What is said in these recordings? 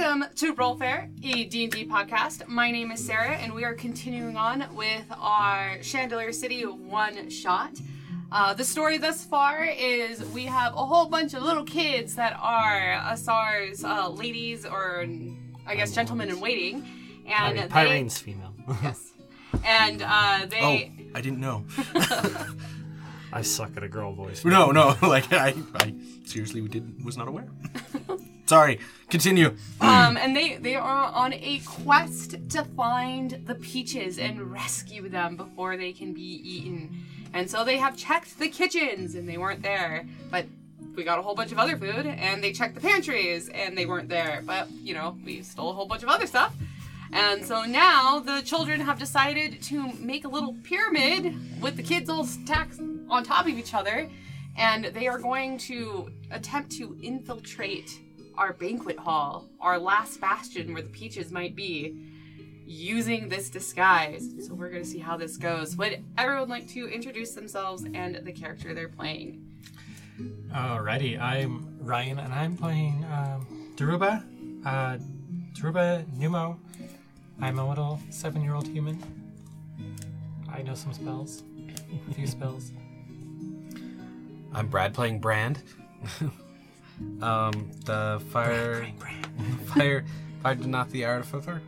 Welcome to Rollfare, a D&D podcast. My name is Sarah, and we are continuing on with our Chandelier City one shot. Uh, the story thus far is we have a whole bunch of little kids that are Asar's uh, ladies, or I guess gentlemen in waiting, and they, Pyrene's female. yes, and uh, Oh, I didn't know. I suck at a girl voice. No, no, like I, I seriously did was not aware. Sorry. Continue. um, and they they are on a quest to find the peaches and rescue them before they can be eaten. And so they have checked the kitchens and they weren't there, but we got a whole bunch of other food. And they checked the pantries and they weren't there, but you know we stole a whole bunch of other stuff. And so now the children have decided to make a little pyramid with the kids all stacked on top of each other, and they are going to attempt to infiltrate our banquet hall, our last bastion where the peaches might be, using this disguise. So we're going to see how this goes. Would everyone like to introduce themselves and the character they're playing? Alrighty, I'm Ryan and I'm playing um, Daruba. Uh, Daruba Numo. I'm a little seven year old human. I know some spells. A few spells. I'm Brad playing Brand. um, the fire, fire, fire to knock the artificer.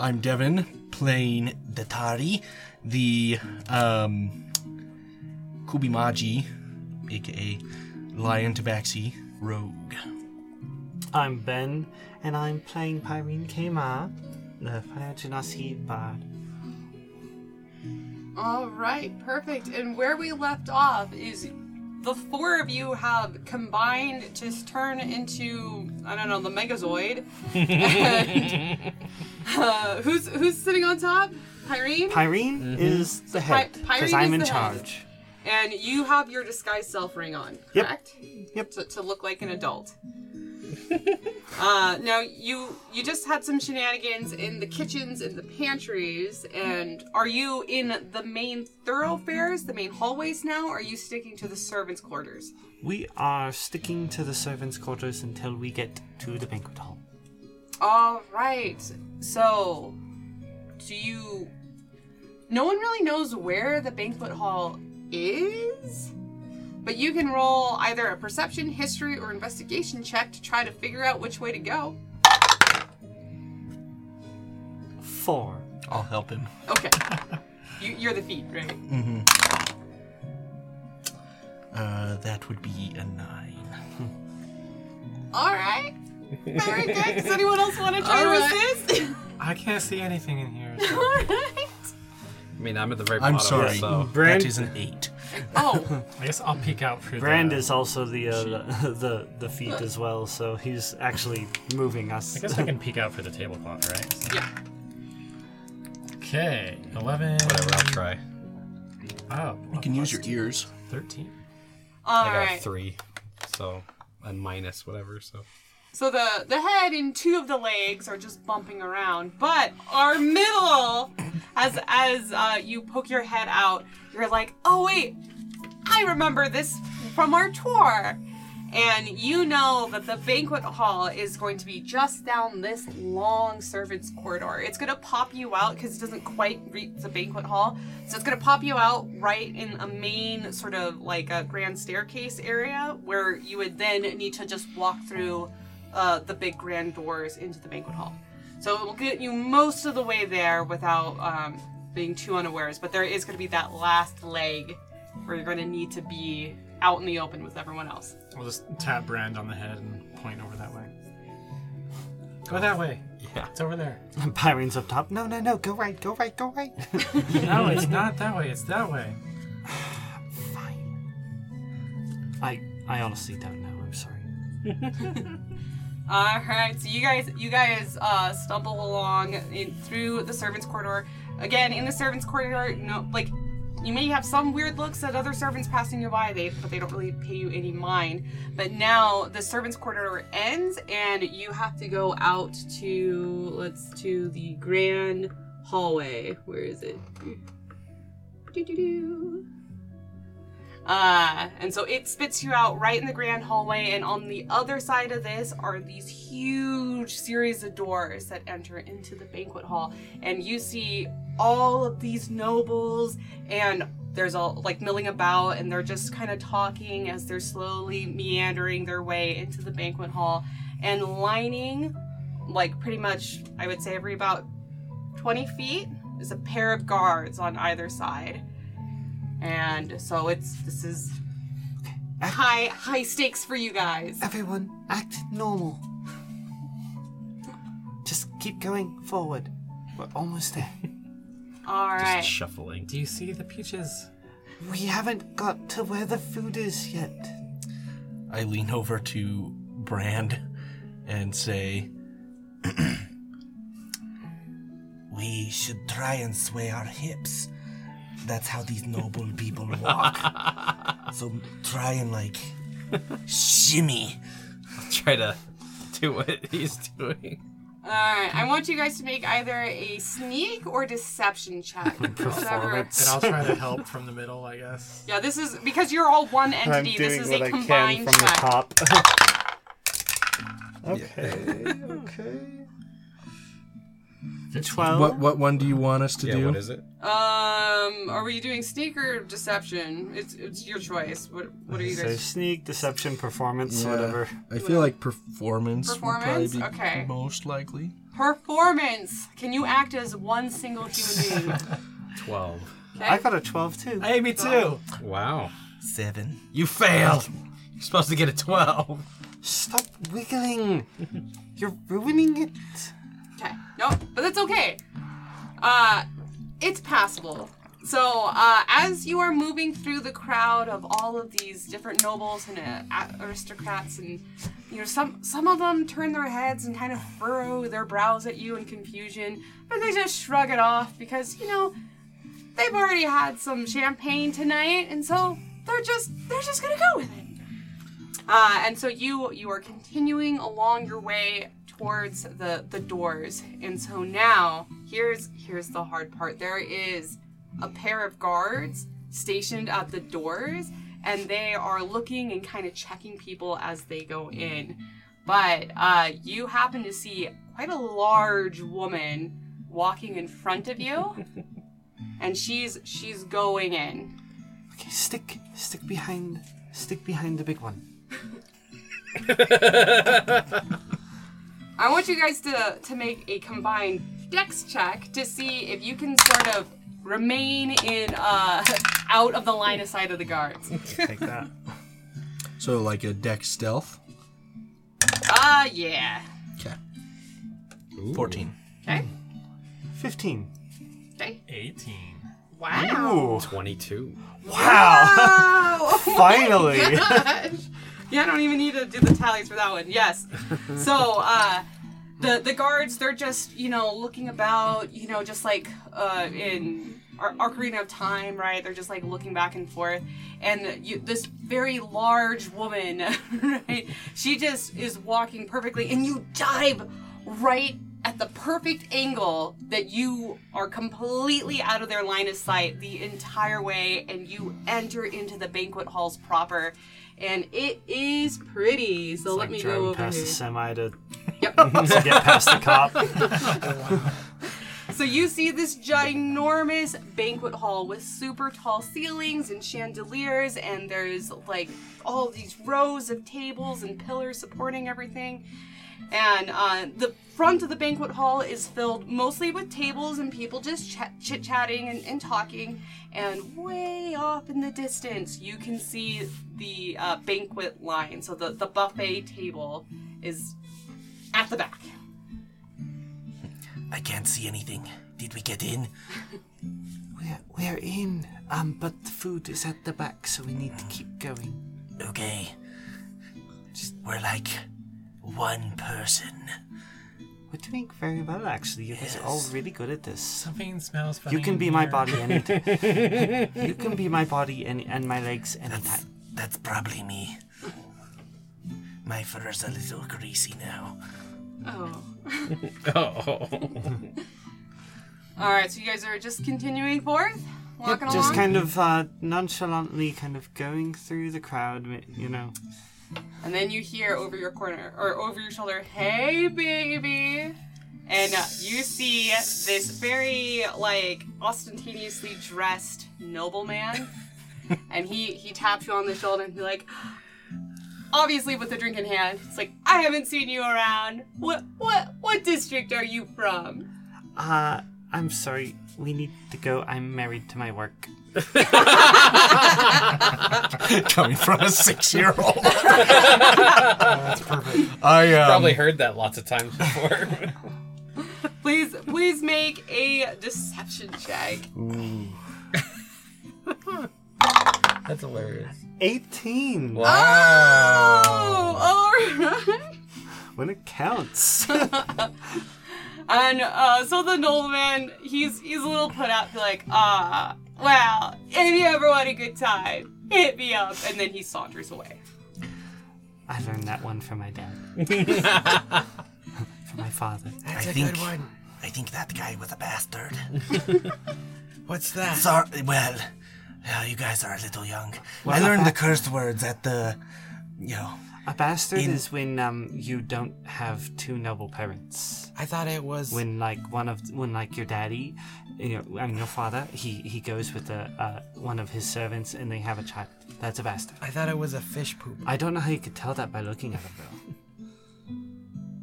I'm Devin playing Datari, the um Kubimaji, aka Lion Tabaxi Rogue. I'm Ben, and I'm playing Pyrene Kema, the Fire Genasi Bard. All right, perfect. And where we left off is the four of you have combined to turn into I don't know the Megazord. and, uh, who's who's sitting on top? Pyrene. Pyrene is the head, Py- because Pyrene I'm is in the head. charge. and you have your disguise self ring on, Yep. correct? Yep. To, to look like an adult. uh, now you you just had some shenanigans in the kitchens and the pantries, and are you in the main thoroughfares, the main hallways now? Or are you sticking to the servants' quarters? We are sticking to the servants' quarters until we get to the banquet hall. All right. So, do you? No one really knows where the banquet hall is, but you can roll either a perception, history, or investigation check to try to figure out which way to go. Four. I'll help him. Okay. you, you're the feet, right? Mm-hmm. Uh, that would be a nine. All right. Very good. Does anyone else want to try All to right. resist? I can't see anything in here. so- All right. I mean, I'm at the very I'm bottom. sorry. So Brand, That is an eight. Oh, I guess I'll peek out through Brand the. is also the, uh, the the the feet as well, so he's actually moving us. I guess I can peek out for the tablecloth, right? yeah. Okay, 11. whatever, I'll try. Oh, You can use your ears. 13. All I got right. a three, so and minus whatever. So So the the head and two of the legs are just bumping around, but our middle, as as uh, you poke your head out, you're like, oh wait, I remember this from our tour, and you know that the banquet hall is going to be just down this long servants corridor. It's gonna pop you out because it doesn't quite reach the banquet hall, so it's gonna pop you out right in a main sort of like a grand staircase area where you would then need to just walk through uh, the big grand doors into the banquet hall. So it will get you most of the way there without um, being too unawares. But there is going to be that last leg where you're going to need to be out in the open with everyone else. We'll just tap Brand on the head and point over that way. Go that way. yeah, It's over there. Pyrene's up top. No, no, no. Go right. Go right. Go right. No, it's not that way. It's that way. Fine. I I honestly don't know. I'm sorry. All right, so you guys, you guys uh, stumble along in, through the servants' corridor. Again, in the servants' corridor, no, like you may have some weird looks at other servants passing you by, they but they don't really pay you any mind. But now the servants' corridor ends, and you have to go out to let's to the grand hallway. Where is it? Do-do-do. Uh, and so it spits you out right in the grand hallway, and on the other side of this are these huge series of doors that enter into the banquet hall. And you see all of these nobles, and there's all like milling about, and they're just kind of talking as they're slowly meandering their way into the banquet hall. And lining, like pretty much, I would say every about 20 feet, is a pair of guards on either side and so it's this is high high stakes for you guys. Everyone, act normal. Just keep going forward. We're almost there. All right. Just shuffling. Do you see the peaches? We haven't got to where the food is yet. I lean over to Brand and say, We should try and sway our hips. That's how these noble people walk. so try and like shimmy. Try to do what he's doing. All right. I want you guys to make either a sneak or deception check. Performance. And I'll try to help from the middle, I guess. Yeah, this is because you're all one I'm entity. doing This is what a I can combined from the check. top. okay, okay. Twelve. "What what one do you want us to Yeah, do?" what is it? Um, are we doing sneak or deception? It's it's your choice. What what are you So guys? sneak, deception, performance, Yeah. whatever. I feel like performance, Performance? would probably be Okay. most likely. Performance. Can you act as one single human being? 12. Okay. I got a twelve too. Hey, me too. Wow. Seven. You failed. You're supposed to get a 12. Stop wiggling. You're ruining it. Okay. Nope. but that's okay. Uh, it's passable. So, uh, as you are moving through the crowd of all of these different nobles and uh, aristocrats, and you know, some some of them turn their heads and kind of furrow their brows at you in confusion, but they just shrug it off because you know they've already had some champagne tonight, and so they're just they're just gonna go with it. Uh, and so you you are continuing along your way towards the the doors. And so now here's here's the hard part. There is a pair of guards stationed at the doors and they are looking and kind of checking people as they go in. But uh, you happen to see quite a large woman walking in front of you and she's she's going in. Okay, stick, stick behind, stick behind the big one. I want you guys to to make a combined dex check to see if you can sort of remain in uh out of the line of sight of the guards. Take that. So like a dex stealth. Ah, yeah. Okay. Fourteen. Okay. Fifteen. Okay. 18. Wow. 22. Wow! Oh, Finally. gosh. Yeah, I don't even need to do the tallies for that one. Yes. So, uh, the the guards, they're just you know looking about, you know, just like uh, in Ar- Ocarina of Time, right? They're just like looking back and forth, and you, this very large woman, right? She just is walking perfectly, and you dive right at the perfect angle that you are completely out of their line of sight the entire way and you enter into the banquet halls proper and it is pretty so let like me go over past here the semi to, yep to get past the cop. So you see this ginormous banquet hall with super tall ceilings and chandeliers, and there's like all these rows of tables and pillars supporting everything. And uh, the front of the banquet hall is filled mostly with tables and people just ch- chit chatting and, and talking. And way off in the distance, you can see the uh, banquet line. So the, the buffet table is at the back. I can't see anything. Did we get in? We're, we're in, um, but the food is at the back, so we need to keep going. Okay. Just, we're like one person. We're doing very well, actually. You guys are all Yes. really good at this. Something smells funny. You can in be my here. body anytime. you can be my body and, and my legs That's anytime. that's probably me. My fur's a little greasy now. Oh. Oh. All right, so you guys are just continuing forth walking along. Just along? kind of uh, nonchalantly, kind of going through the crowd, you know. And then you hear over your corner or over your shoulder, "Hey, baby," and you see this very like ostentatiously dressed nobleman, and he he taps you on the shoulder and be like, obviously with the drink in hand, it's like, "I haven't seen you around. What what what district are you from?" Uh, I'm sorry. We need to go. I'm married to my work. Coming from a six-year-old. That's perfect. I um, Probably heard that lots of times before. Please please make a deception check. That's hilarious. 18. Wow. Oh, all right. When it counts. And uh, so the nobleman, he's he's a little put out, be like, ah, well, if you ever want a good time, hit me up. And then he saunters away. I learned that one from my dad. from my father. I a think, good one. I think that guy was a bastard. What's that? Sorry, well, yeah, you guys are a little young. I learned the cursed words at the, you know, A bastard In- is when um you don't have two noble parents. I thought it was. When like one of when like your daddy, you know, and your father, he he goes with a uh, one of his servants and they have a child. That's a bastard. I thought it was a fish poop. I don't know how you could tell that by looking at him though.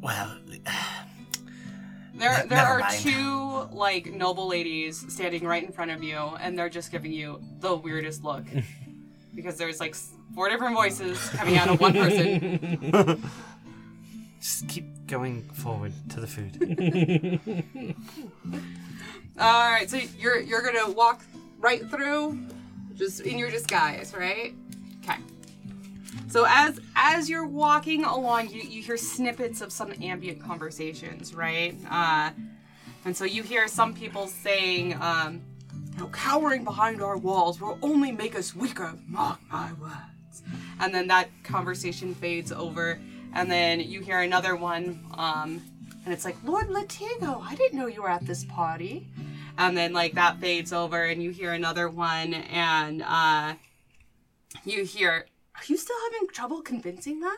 well, There, there never are mind. two like noble ladies standing right in front of you, and they're just giving you the weirdest look because there's like four different voices coming out of one person. Just keep going forward to the food. All right, so you're you're gonna walk right through, just in your disguise, right? Okay. So as as you're walking along, you, you hear snippets of some ambient conversations, right? Uh, and so you hear some people saying, um, know, cowering behind our walls will only make us weaker. Mark my words. And then that conversation fades over, and then you hear another one, um, and it's like, Lord Latigo, I didn't know you were at this party. And then like that fades over, and you hear another one, and uh, you hear, Are you still having trouble convincing them?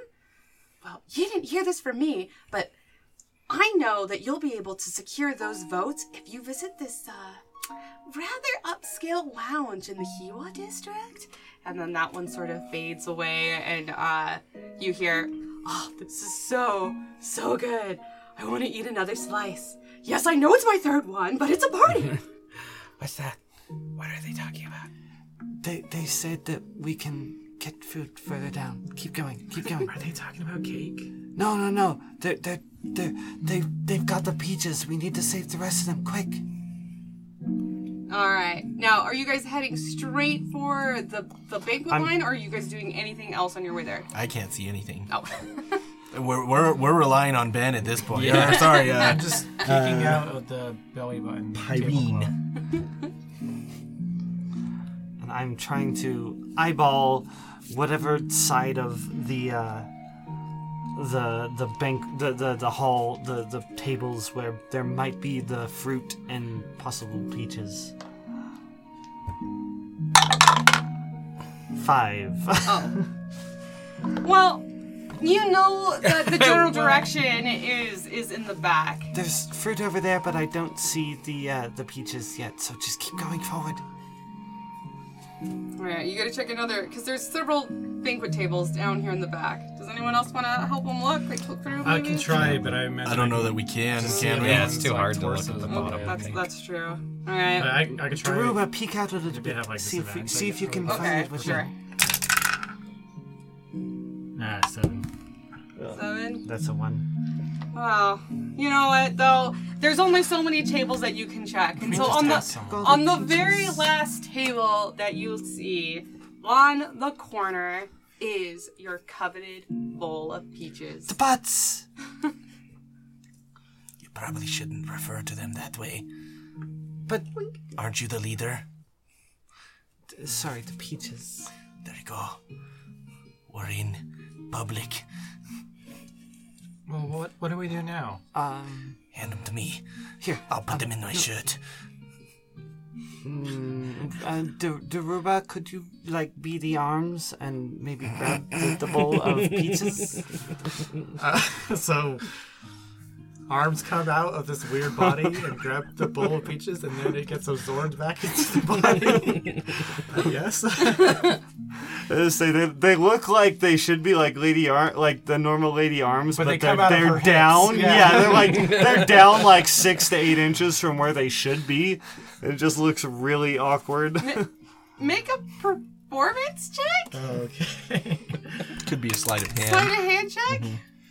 Well, you didn't hear this from me, but I know that you'll be able to secure those votes if you visit this uh, rather upscale lounge in the Hiwa district. And then that one sort of fades away, and uh, you hear, Oh, this is so, so good. I want to eat another slice. Yes, I know it's my third one, but it's a party. What's that? What are they talking about? They they said that we can get food further down. Keep going. Keep going. Are they talking about cake? No, no, no. They're they're they they they've got the peaches. We need to save the rest of them quick. All right. Now, are you guys heading straight for the the banquet I'm- line, or are you guys doing anything else on your way there? I can't see anything. Oh. We're, we're, we're relying on Ben at this point. Yeah. sorry. Uh, I'm just kicking out of the belly button. Pyrene. And I'm trying to eyeball whatever side of the uh, the the bank the, the the hall the the tables where there might be the fruit and possible peaches. Five. Oh. Well, you know that the general direction is is in the back. There's fruit over there, but I don't see the uh, the peaches yet. So just keep going forward. All right, you gotta check another because there's several banquet tables down here in the back. Does anyone else want to help them look? Like look through? I can try, but I imagine I don't know that we can, just can see we? Yeah, it's everyone's, too like, hard to look torsos at the bottom. whatnot. That's think. that's true. All right. But right. I, I could try. Daruba, peek out a little They bit. have, like, see if you, disadvantage, see if you can like, find Okay, it with sure. Ah, seven. Seven. That's a one. Well, you know what though? There's only so many tables that you can check, and so on the on the very last table that you'll see on the corner is your coveted bowl of peaches. The butts. you probably shouldn't refer to them that way. But Aren't you the leader? sorry, the peaches. There you go. We're in public. Well, what what do we do now? Um, Hand them to me. here. I'll put them in my shirt. Mm, uh, D- Daruba, could you like be the arms and maybe grab the, the bowl of peaches? so arms come out of this weird body and grab the bowl of peaches, and then it gets absorbed back into the body. yes. Uh, say they, they look like they should be like lady arm like the normal lady arms, but, they they're come out they're down. Yeah. Yeah. they're like they're down like six to eight inches from where they should be. It just looks really awkward. Make a performance check? Okay. Could be a sleight of hand. Sleight of hand check?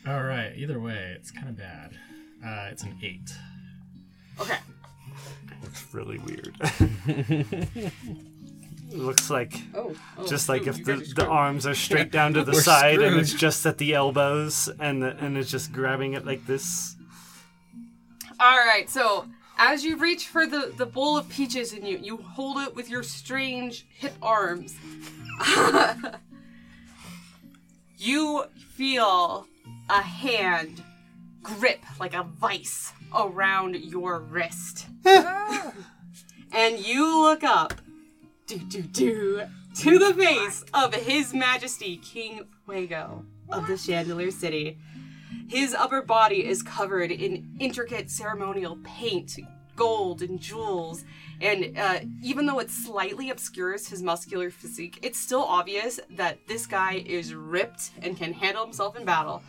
All right. Either way, it's kind of bad. Uh, it's an eight. Okay. It's really weird. Looks like Oh. oh, just like ooh, if the, the arms are straight down to the We're side and it's just at the elbows and the, and it's just grabbing it like this. All right, so as you reach for the, the bowl of peaches and you, you hold it with your strange hip arms, you feel a hand grip like a vice around your wrist. and you look up, do do do, to the face of His Majesty King Fuego of the Chandelier City. His upper body is covered in intricate ceremonial paint, gold, and jewels. And uh, even though it slightly obscures his muscular physique, it's still obvious that this guy is ripped and can handle himself in battle.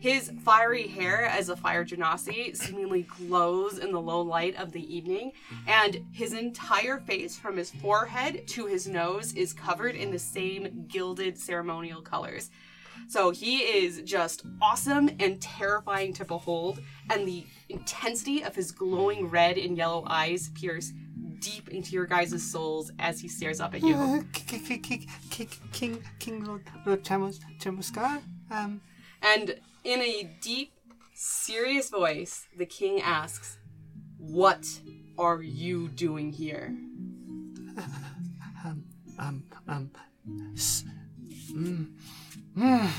His fiery hair as a fire genasi seemingly glows in the low light of the evening, and his entire face from his forehead to his nose is covered in the same gilded ceremonial colors. So he is just awesome and terrifying to behold, and the intensity of his glowing red and yellow eyes pierce deep into your guys' souls as he stares up at you. Uh, King, King, King, King, King, Lord, Lord Chamus, Chamuskar, um, And in a deep, serious voice, the king asks, What are you doing here? um, um, s- mm. Uh,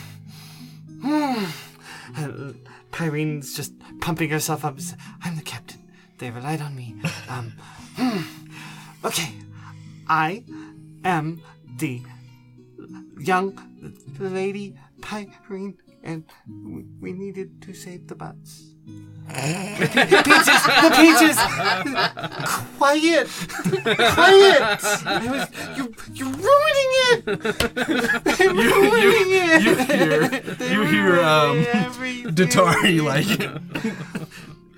Pyrene's just pumping herself up. I'm the captain. They relied on me. Um, okay, I am the young lady Pyrene, and we- we needed to save the butts. the peaches! The peaches! Quiet! Quiet! I was, you, you're ruining it! They're ruining it! You hear, They you hear, ruined um, everything. Datari like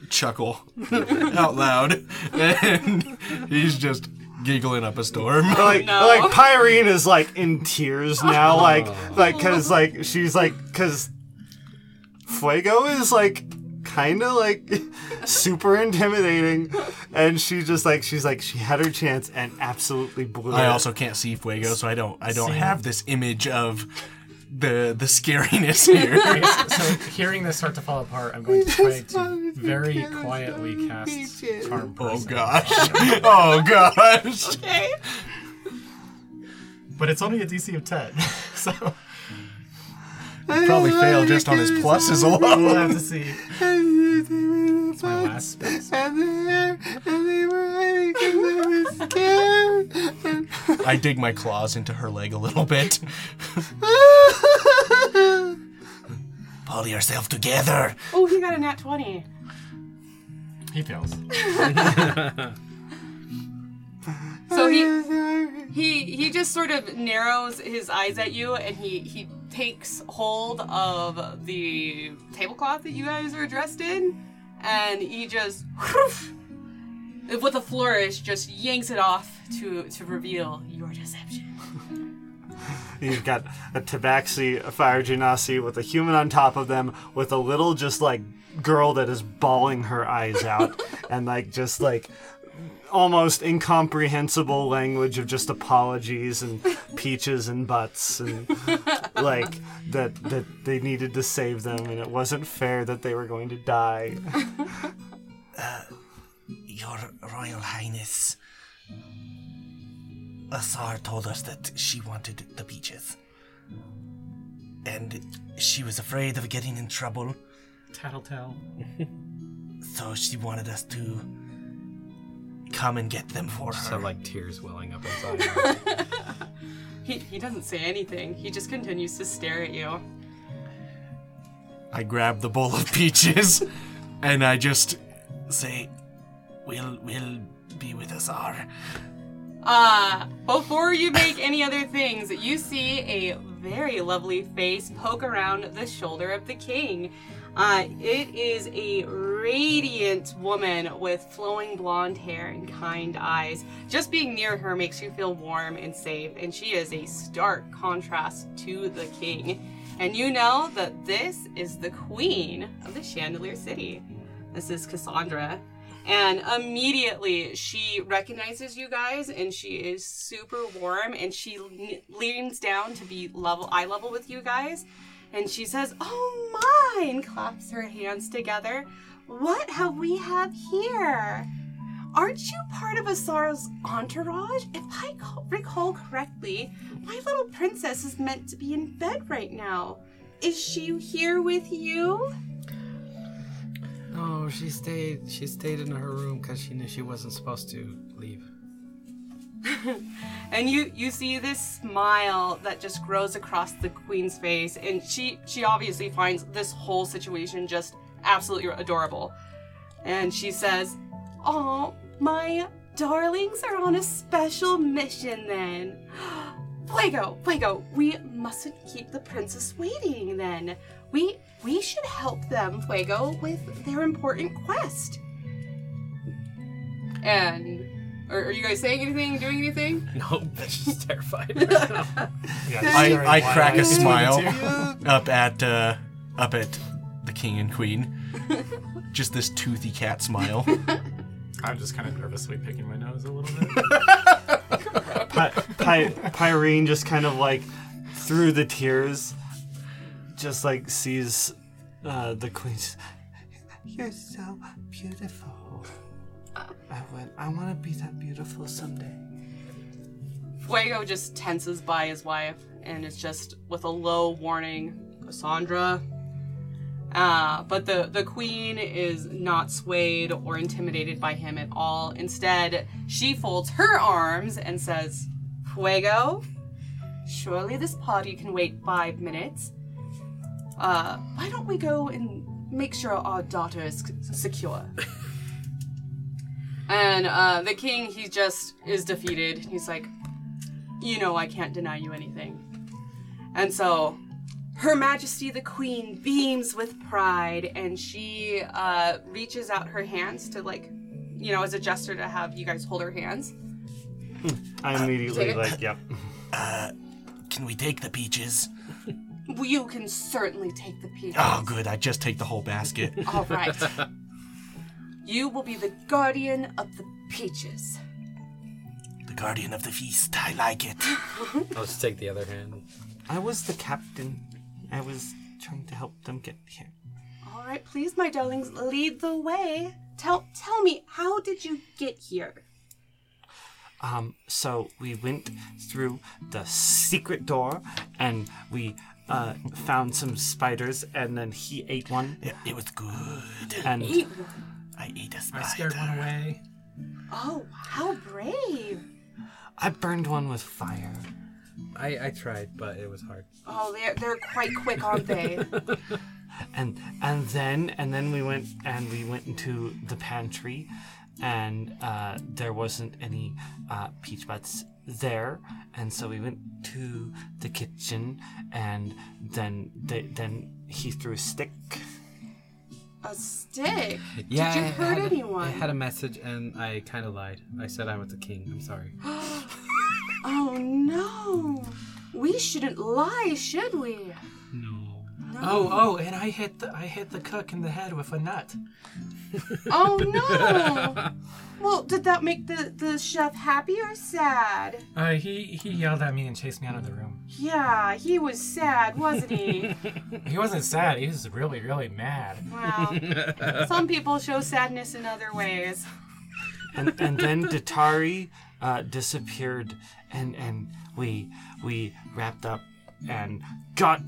chuckle out loud, and he's just giggling up a storm. like no. like Pyrene is like in tears now, like like cause like she's like cause Fuego is like kind of like super intimidating, and she just like she's like she had her chance and absolutely blew I it. also can't see Fuego, so I don't I don't Same. have this image of the the scariness here. so hearing this start to fall apart, I'm going to try to very quietly cast charm oh person. gosh! Oh gosh! Okay. But it's only a DC of 10, so Probably fail just on his pluses alone. we'll alone. have to see. It's my last space. And they, and they were hiding 'cause they were scared. I dig my claws into her leg a little bit. Pull yourself together. Oh, he got a nat 20. He fails. So he he he just sort of narrows his eyes at you and he he takes hold of the tablecloth that you guys are dressed in and he just with a flourish just yanks it off to to reveal your deception. You've got a tabaxi, a fire genasi with a human on top of them, with a little just like girl that is bawling her eyes out, and like just like almost incomprehensible language of just apologies and peaches and butts and like that that they needed to save them and it wasn't fair that they were going to die. Uh, Your Royal Highness. Asar told us that she wanted the peaches. And she was afraid of getting in trouble, Tattletale. so she wanted us to come and get them for her. So like tears welling up inside. He, he doesn't say anything. He just continues to stare at you. I grab the bowl of peaches and I just say, "We'll we'll be with Asar." Uh, before you make any other things, you see a very lovely face poke around the shoulder of the king. Uh, it is a radiant woman with flowing blonde hair and kind eyes. Just being near her makes you feel warm and safe, and she is a stark contrast to the king. And you know that this is the queen of the Chandelier City. This is Cassandra. And immediately she recognizes you guys and she is super warm and she leans down to be level eye level with you guys and she says, "Oh my!" and claps her hands together. What have we have here? Aren't you part of Asara's entourage? If I recall correctly, my little princess is meant to be in bed right now. Is she here with you? no, she stayed. She stayed in her room because she knew she wasn't supposed to leave. and you you see this smile that just grows across the queen's face and she she obviously finds this whole situation just absolutely adorable. And she says oh my darlings are on a special mission then. Fuego fuego we mustn't keep the princess waiting then. We we should help them fuego with their important quest. And are, are you guys saying anything doing anything Nope, she's terrified. Yeah, I, I crack a smile up at uh, up at the king and queen. Just this toothy cat smile. I'm just kind of nervously picking my nose a little bit. Pi- Pi- Pyrene just kind of like through the tears, just like sees uh, the queen. You're so beautiful. I went. I want to be that beautiful someday. Fuego just tenses by his wife and it's just with a low warning, Cassandra. Uh, but the, the queen is not swayed or intimidated by him at all. Instead, she folds her arms and says, Fuego, surely this party can wait five minutes. Uh, why don't we go and make sure our daughter is c- secure? and uh, the king, he just is defeated. He's like, you know I can't deny you anything. And so, Her Majesty the Queen beams with pride, and she uh, reaches out her hands to, like, you know, as a gesture to have you guys hold her hands. I immediately take it. like, yep. Can we take the peaches? You can certainly take the peaches. oh, good. I just take the whole basket. All right. You will be the guardian of the peaches. The guardian of the feast. I like it. I'll just take the other hand. I was the captain. I was trying to help them get here. All right, please, my darlings, lead the way. Tell tell me, how did you get here? Um, so we went through the secret door and we uh, found some spiders and then he ate one It, it was good. and Eat I ate a I spider. I scared one away. Oh, how brave! I burned one with fire. I, I tried, but it was hard. Oh, they're they're quite quick, aren't they? and and then and then we went and we went into the pantry and uh, there wasn't any uh, peach butts there and so we went to the kitchen and then they, then he threw a stick A stick. Yeah, Did you hurt had, anyone? I had a message and I kind of lied. I said I was the king. I'm sorry. Oh no! We shouldn't lie, should we? No. Oh, oh, and I hit the I hit the cook in the head with a nut. Oh no! well, did that make the the chef happy or sad? Uh, he he yelled at me and chased me out of the room. Yeah, he was sad, wasn't he? He wasn't sad. He was really really mad. well, some people show sadness in other ways. and and then Datari uh, disappeared, and and we we wrapped up and got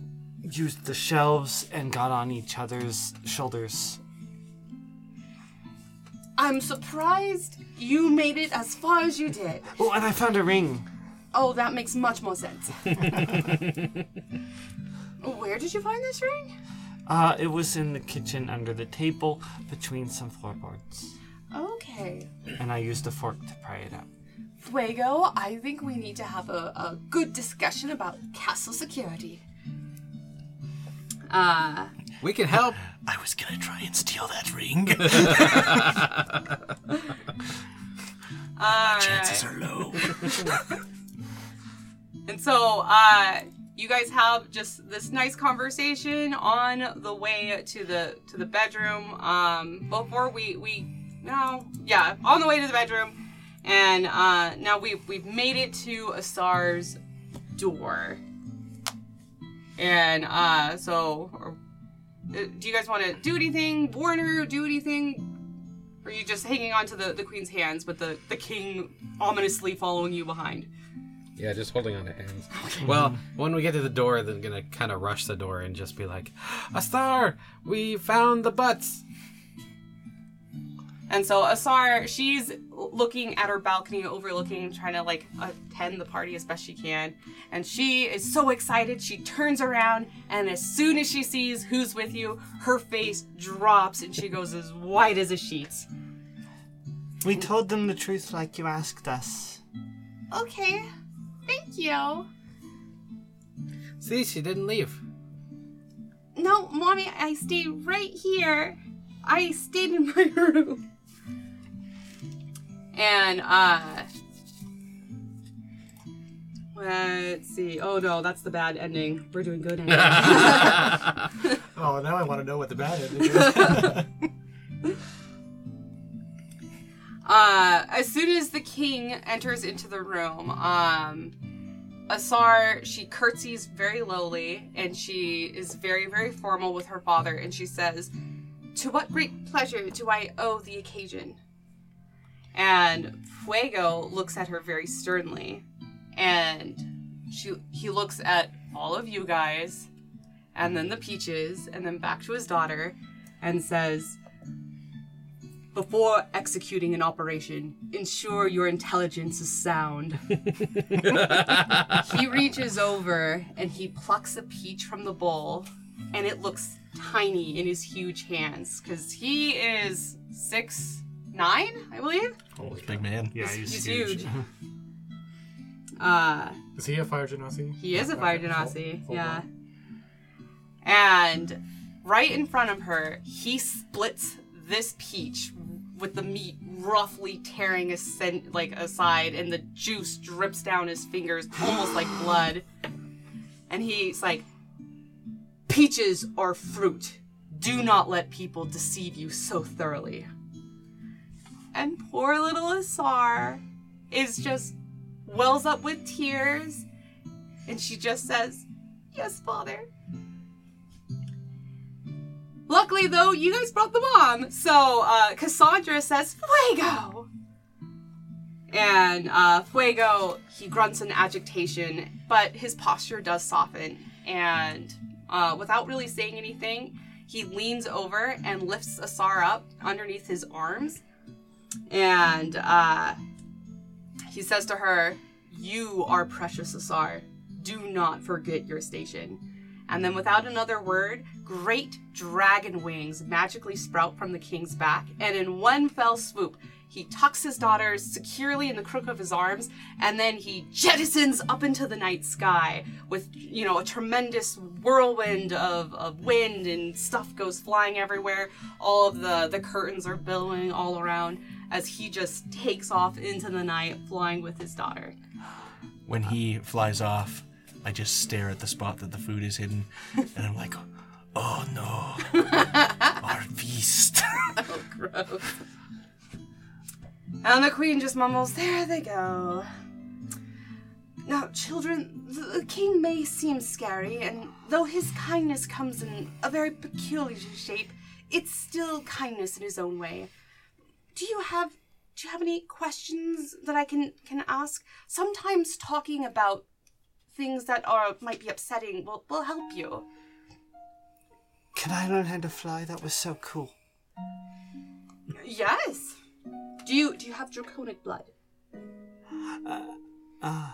used the shelves and got on each other's shoulders. I'm surprised you made it as far as you did. Oh, and I found a ring. Oh, that makes much more sense. Where did you find this ring? Uh, it was in the kitchen under the table between some floorboards. Okay. And I used a fork to pry it out. Fuego, I think we need to have a, a good discussion about castle security. Uh, We can help. I was gonna try and steal that ring. Our chances are low. And so, uh, you guys have just this nice conversation on the way to the to the bedroom. Um, before we we no yeah on the way to the bedroom, and uh, now we we've made it to Asar's door. And uh, so, uh, do you guys want to do anything? Warn her? Do anything? Or are you just hanging on to the, the queen's hands with the, the king ominously following you behind? Yeah, just holding on to hands. Well, when we get to the door, they're gonna kind of rush the door and just be like, "A star! We found the butts." And so Asar, she's looking at her balcony overlooking, trying to like attend the party as best she can. And she is so excited, she turns around, and as soon as she sees who's with you, her face drops and she goes as white as a sheet. We told them the truth like you asked us. Okay, thank you. See, she didn't leave. No, mommy, I stayed right here. I stayed in my room. And uh let's see. Oh no, that's the bad ending. We're doing good ending. Oh, now I want to know what the bad ending is. uh as soon as the king enters into the room, um Asar, she curtsies very lowly and she is very, very formal with her father, and she says, To what great pleasure do I owe the occasion? And Fuego looks at her very sternly, and she he looks at all of you guys, and then the peaches, and then back to his daughter, and says, before executing an operation, ensure your intelligence is sound. he reaches over and he plucks a peach from the bowl, and it looks tiny in his huge hands because he is six nine, I believe. Oh big man. Yeah, he's, He's huge. huge. Uh, Is he a fire genasi? he is a fire full- genasi, full yeah. blown. And right in front of her, he splits this peach with the meat roughly tearing ascend, like aside, and the juice drips down his fingers, almost like blood. And he's like, "Peaches are fruit. Do not let people deceive you so thoroughly." And poor little Asar is just wells up with tears, and she just says, "Yes, father." Luckily, though, you guys brought the bomb. So uh, Cassandra says, Fuego! And uh, Fuego, he grunts in agitation, but his posture does soften. And uh, without really saying anything, he leans over and lifts Asar up underneath his arms. And uh, he says to her, You are precious, Asar. Do not forget your station. And then, without another word, great dragon wings magically sprout from the king's back, and in one fell swoop, he tucks his daughter securely in the crook of his arms, and then he jettisons up into the night sky with, you know, a tremendous whirlwind of, of wind and stuff goes flying everywhere. All of the, the curtains are billowing all around as he just takes off into the night, flying with his daughter. When he flies off, I just stare at the spot that the food is hidden, and I'm like, oh no, our feast. oh, Gross. And the queen just mumbles, There they go. Now, children, the the king may seem scary, and though his kindness comes in a very peculiar shape, it's still kindness in his own way. Do you have do you have any questions that I can can ask? Sometimes talking about things that are might be upsetting will, will help you. Can I learn how to fly? That was so cool. Yes. Do you do you have draconic blood? Uh,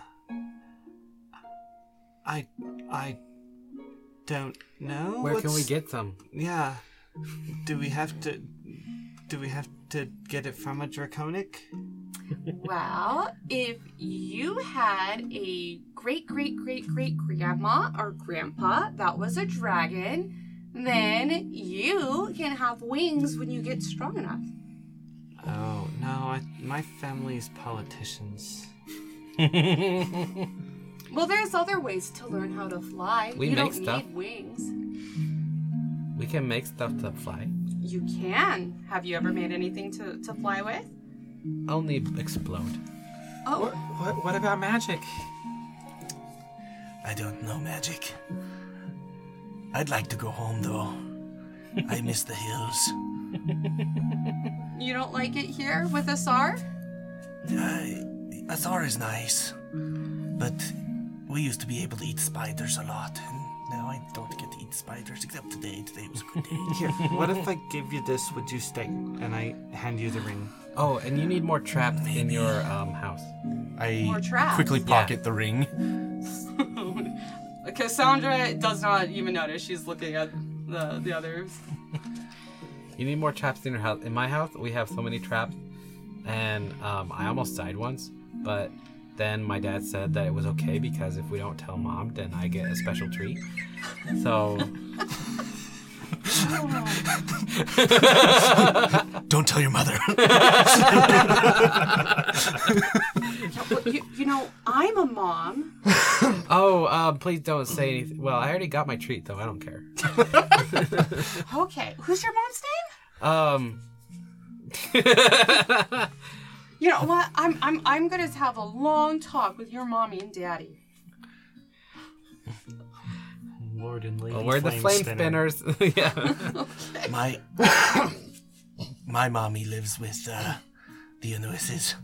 I, I don't know. Where can we get some? Yeah. Do we have to? Do we have to get it from a draconic? Well, if you had a great great great great grandma or grandpa that was a dragon, then you can have wings when you get strong enough. Oh no, I, my family's politicians. Well, there's other ways to learn how to fly. We you make don't stuff. need wings. We can make stuff to fly. You can. Have you ever made anything to, to fly with? Only explode. Oh, What, what, what about magic? I don't know magic. I'd like to go home though. I miss the hills. you don't like it here with Asar? I, Asar is nice, but we used to be able to eat spiders a lot, and now I don't get to eat spiders except today. Today was a good day. Here, what if I give you this? Would you stay? And I hand you the ring. Oh, and you need more traps in your um, house. I More traps. quickly Yeah. pocket the ring. Cassandra does not even notice. She's looking at the, the others. You need more traps in your house. In my house, we have so many traps, and um, I almost died once. But then my dad said that it was okay because if we don't tell mom, then I get a special treat. So Don't tell your mother. You, you know, I'm a mom. Oh, uh, please don't say anything. Well, I already got my treat, though. I don't care. Okay, who's your mom's name? Um, You know what? I'm I'm I'm gonna have a long talk with your mommy and daddy. Lord and Lady well, we're the flame Spinner. spinners. yeah. my my mommy lives with uh, the Anuises.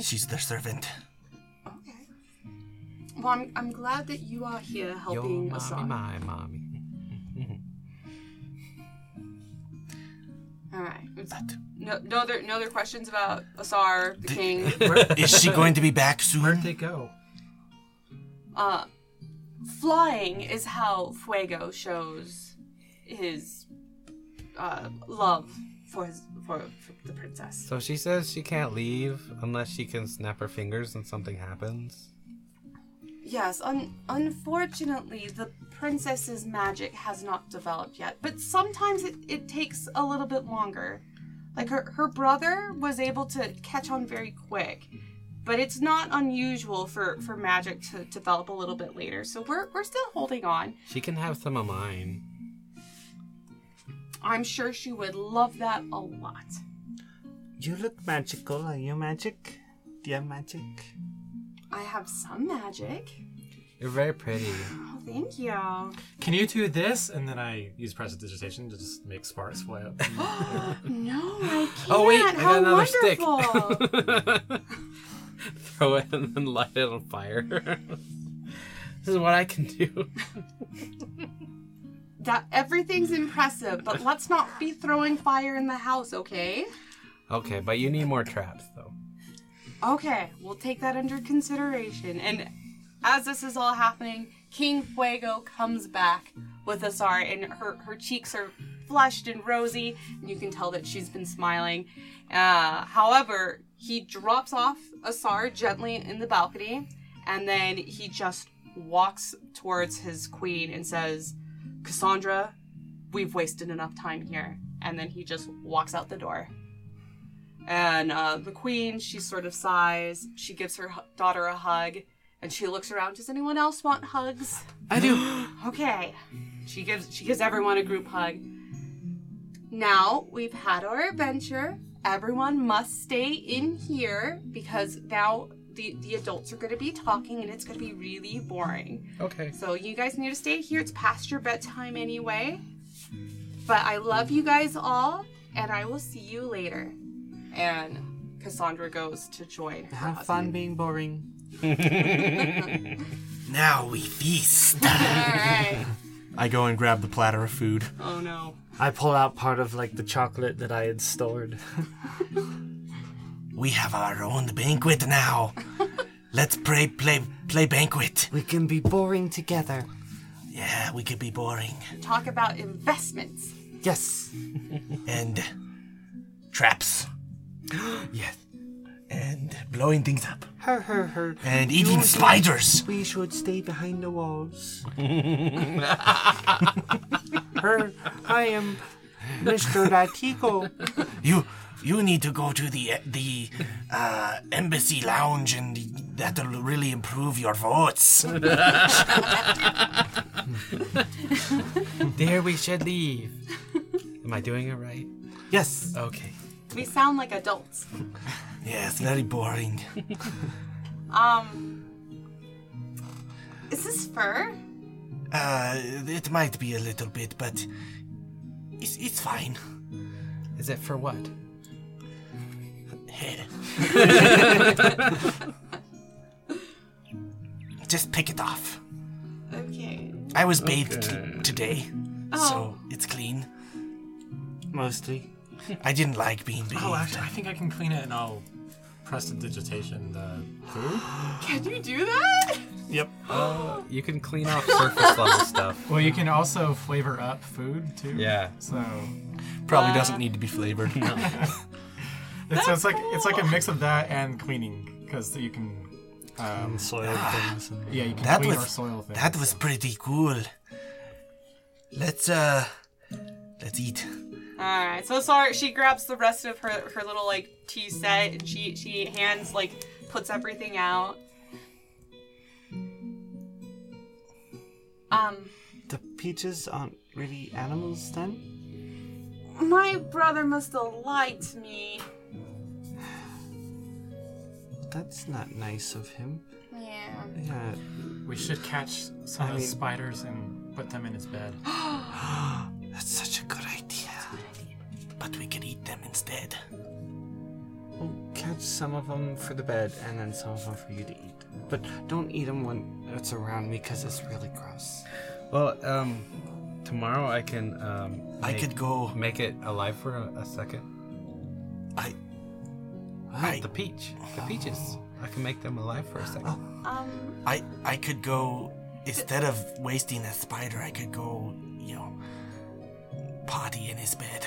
She's their servant. Okay. Well, I'm, I'm glad that you are here Your helping mommy, Asar. my mommy. All right. No, no other no other questions about Asar, the king. is she going to be back soon? Where'd they go? Uh, flying is how Fuego shows his uh, love for his for, for the princess. So she says she can't leave unless she can snap her fingers and something happens. Yes, un- unfortunately, the princess's magic has not developed yet, but sometimes it, it takes a little bit longer. Like her, her brother was able to catch on very quick, but it's not unusual for, for magic to develop a little bit later. So we're, we're still holding on. She can have some of mine. I'm sure she would love that a lot. You look magical. Are you magic? Do you have magic? I have some magic. You're very pretty. Oh, thank you. Can you do this? And then I use prestidigitation to just make sparks fly up. No, I can't. Oh wait, I How got another stick. wonderful. Throw it and then light it on fire. this is what I can do. that everything's impressive, but let's not be throwing fire in the house, okay? Okay, but you need more traps though. Okay, we'll take that under consideration. And as this is all happening, King Fuego comes back with Asar, and her, her cheeks are flushed and rosy, and you can tell that she's been smiling. Uh, however, he drops off Asar gently in the balcony, and then he just walks towards his queen and says, Cassandra, we've wasted enough time here. And then he just walks out the door. And uh, the queen, she sort of sighs. She gives her hu- daughter a hug, and she looks around. Does anyone else want hugs? I do. Okay. She gives she gives everyone a group hug. Now we've had our adventure. Everyone must stay in here because now the, the adults are going to be talking and it's going to be really boring. Okay. So you guys need to stay here. It's past your bedtime anyway. But I love you guys all, and I will see you later. And Cassandra goes to join her Have husband. fun being boring. Now we feast. All right. I go and grab the platter of food. Oh no. I pull out part of like the chocolate that I had stored. We have our own banquet now. Let's play play play banquet. we can be boring together. Yeah, we could be boring. Talk about investments. Yes. And traps. Yes. And blowing things up. Her, her, her. And eating spiders. We should stay behind the walls. her, I am Mr. Latigo. You you need to go to the the uh, embassy lounge and that'll really improve your votes. There we should leave. Am I doing it right? Yes. Okay. We sound like adults. Yeah, it's very boring. Um, is this fur? Uh, it might be a little bit, but it's it's fine. Is it for what? Just pick it off. Okay. I was bathed t- today, Oh. so it's clean. Mostly. I didn't like being bathed. Oh, actually, I think I can clean it and I'll prestidigitation the food. Can you do that? Yep. Uh, you can clean off surface level stuff. Well, you can also flavor up food too. Yeah. So Probably doesn't need to be flavored. it's, it's like it's like a mix of that and cleaning because you can. Um, Soiled things. And... yeah, you can That clean was- or soil things. That was pretty cool. Let's uh, let's eat. All right. So sorry. She grabs the rest of her her little like tea set and she she hands like puts everything out. Um, The peaches aren't really animals then? my brother must have lied to me. That's not nice of him. Yeah. Yeah. we should catch some I of the mean- spiders and put them in his bed. That's such a good idea. But we could eat them instead. We'll catch some of them for the bed and then some of them for you to eat. But don't eat them when it's around me because it's really gross. Well, um, tomorrow I can um. I make- could go. make it alive for a, a second. I What? The peach, the peaches. I can make them alive for a second. Um, I I could go instead of wasting a spider. I could go, you know, potty in his bed.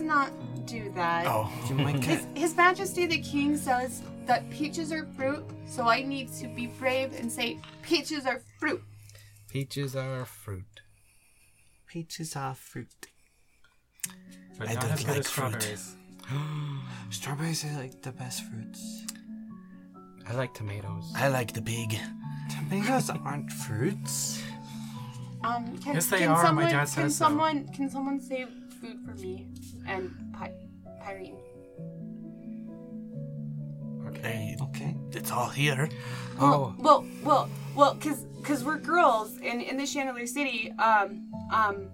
Ew. let's not do that. Oh, You might get. His, His Majesty the King says that peaches are fruit, so I need to be brave and say peaches are fruit. Peaches are fruit. Peaches are fruit. But I not don't as good like as fruit. strawberries. Strawberries are like the best fruits. I like tomatoes. I like the pig. Tomatoes aren't fruits. Um, can, Yes, they can are. My Someone, dad can says so. someone can someone save food for me and Pi- Pyrene? Okay. Okay. it's all here. Oh, Well, well, well, cause, cause we're girls in in the Chandelier City. Um, um,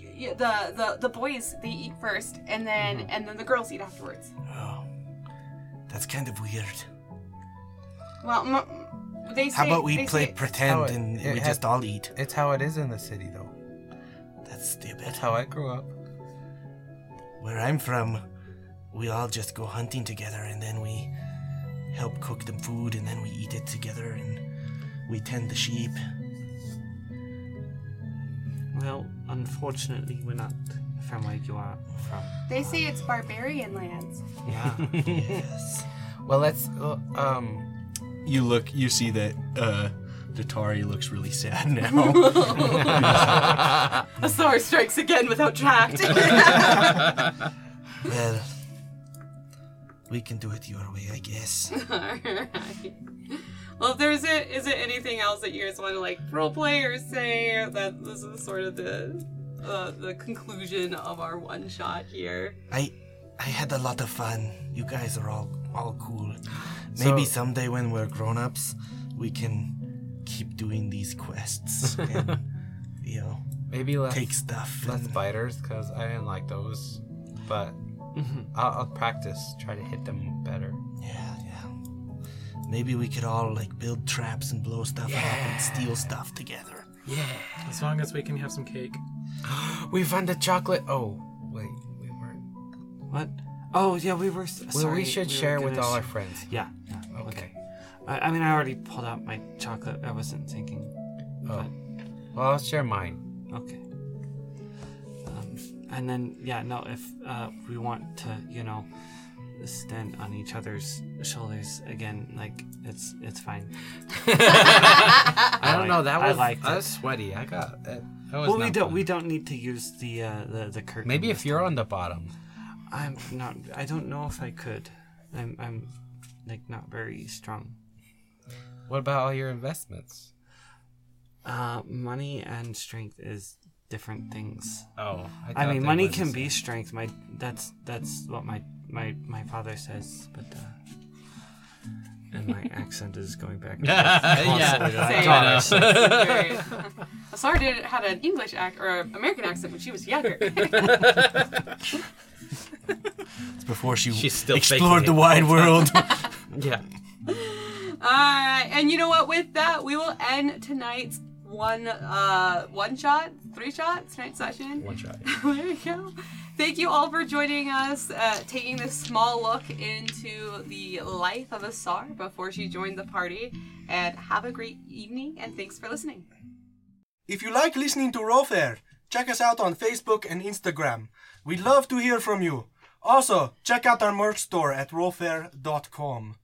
y- y- the the the boys they eat first, and then Mm-hmm. and then the girls eat afterwards. Oh, that's kind of weird. Well, m- they say. How about we they play say- pretend it- and it we has- just all eat? it's how it is in the city, though. That's stupid. That's how I grew up. Where I'm from, we all just go hunting together and then we help cook the food and then we eat it together and we tend the sheep. Well, unfortunately, we're not from where you are from. They say it's barbarian lands. Yeah. Yes. Well, let's uh, um. You look, you see that uh, Datari looks really sad now. A star strikes again without tract. Well, we can do it your way, I guess. Alright. Well, if there's it, is it anything else that you guys want to like roleplay or say? Or that this is sort of the uh, the conclusion of our one shot here. I I had a lot of fun. You guys are all all cool. Maybe So- someday when we're grown-ups, we can keep doing these quests and you know Maybe less take stuff. less and- spiders because I didn't like those, but mm-hmm. I'll, I'll practice. Try to hit them better. Yeah, yeah. Maybe we could all like build traps and blow stuff up and steal stuff together. Yeah. As long as we can have some cake. We found the chocolate. Oh, wait. We weren't. What? Oh yeah, we were. s- Well, sorry, we should were share with all our friends. Yeah. yeah, Okay. I, I mean, I already pulled out my chocolate. I wasn't thinking. Oh. Well, I'll share mine. Okay. Um, and then, yeah, no, if uh, we want to, you know, stand on each other's shoulders again, like it's it's fine. I don't like- know. That I was liked I it. was sweaty. I got that. that was Well, we not don't fun. we don't need to use the uh, the the curtain. Maybe this if you're time. on the bottom. I'm not. I don't know if I could. I'm I'm like not very strong. What about all your investments? Uh, money and strength is different things. Oh, I mean, money can be strength. My that's that's what my my my father says, but uh, and my accent is going back. And forth constantly to Same. daughter, so- Asar did had an English act or an American accent when she was younger. It's before she She's still explored the it. wide world. Yeah. Alright, and you know what? With that, we will end tonight's one uh one shot, three shot tonight's session. One shot. there you go. Thank you all for joining us, uh, taking this small look into the life of a Asar before she joined the party. And have a great evening, and thanks for listening. If you like listening to Rollfare, check us out on Facebook and Instagram. We'd love to hear from you. Also, check out our merch store at rollfare.com.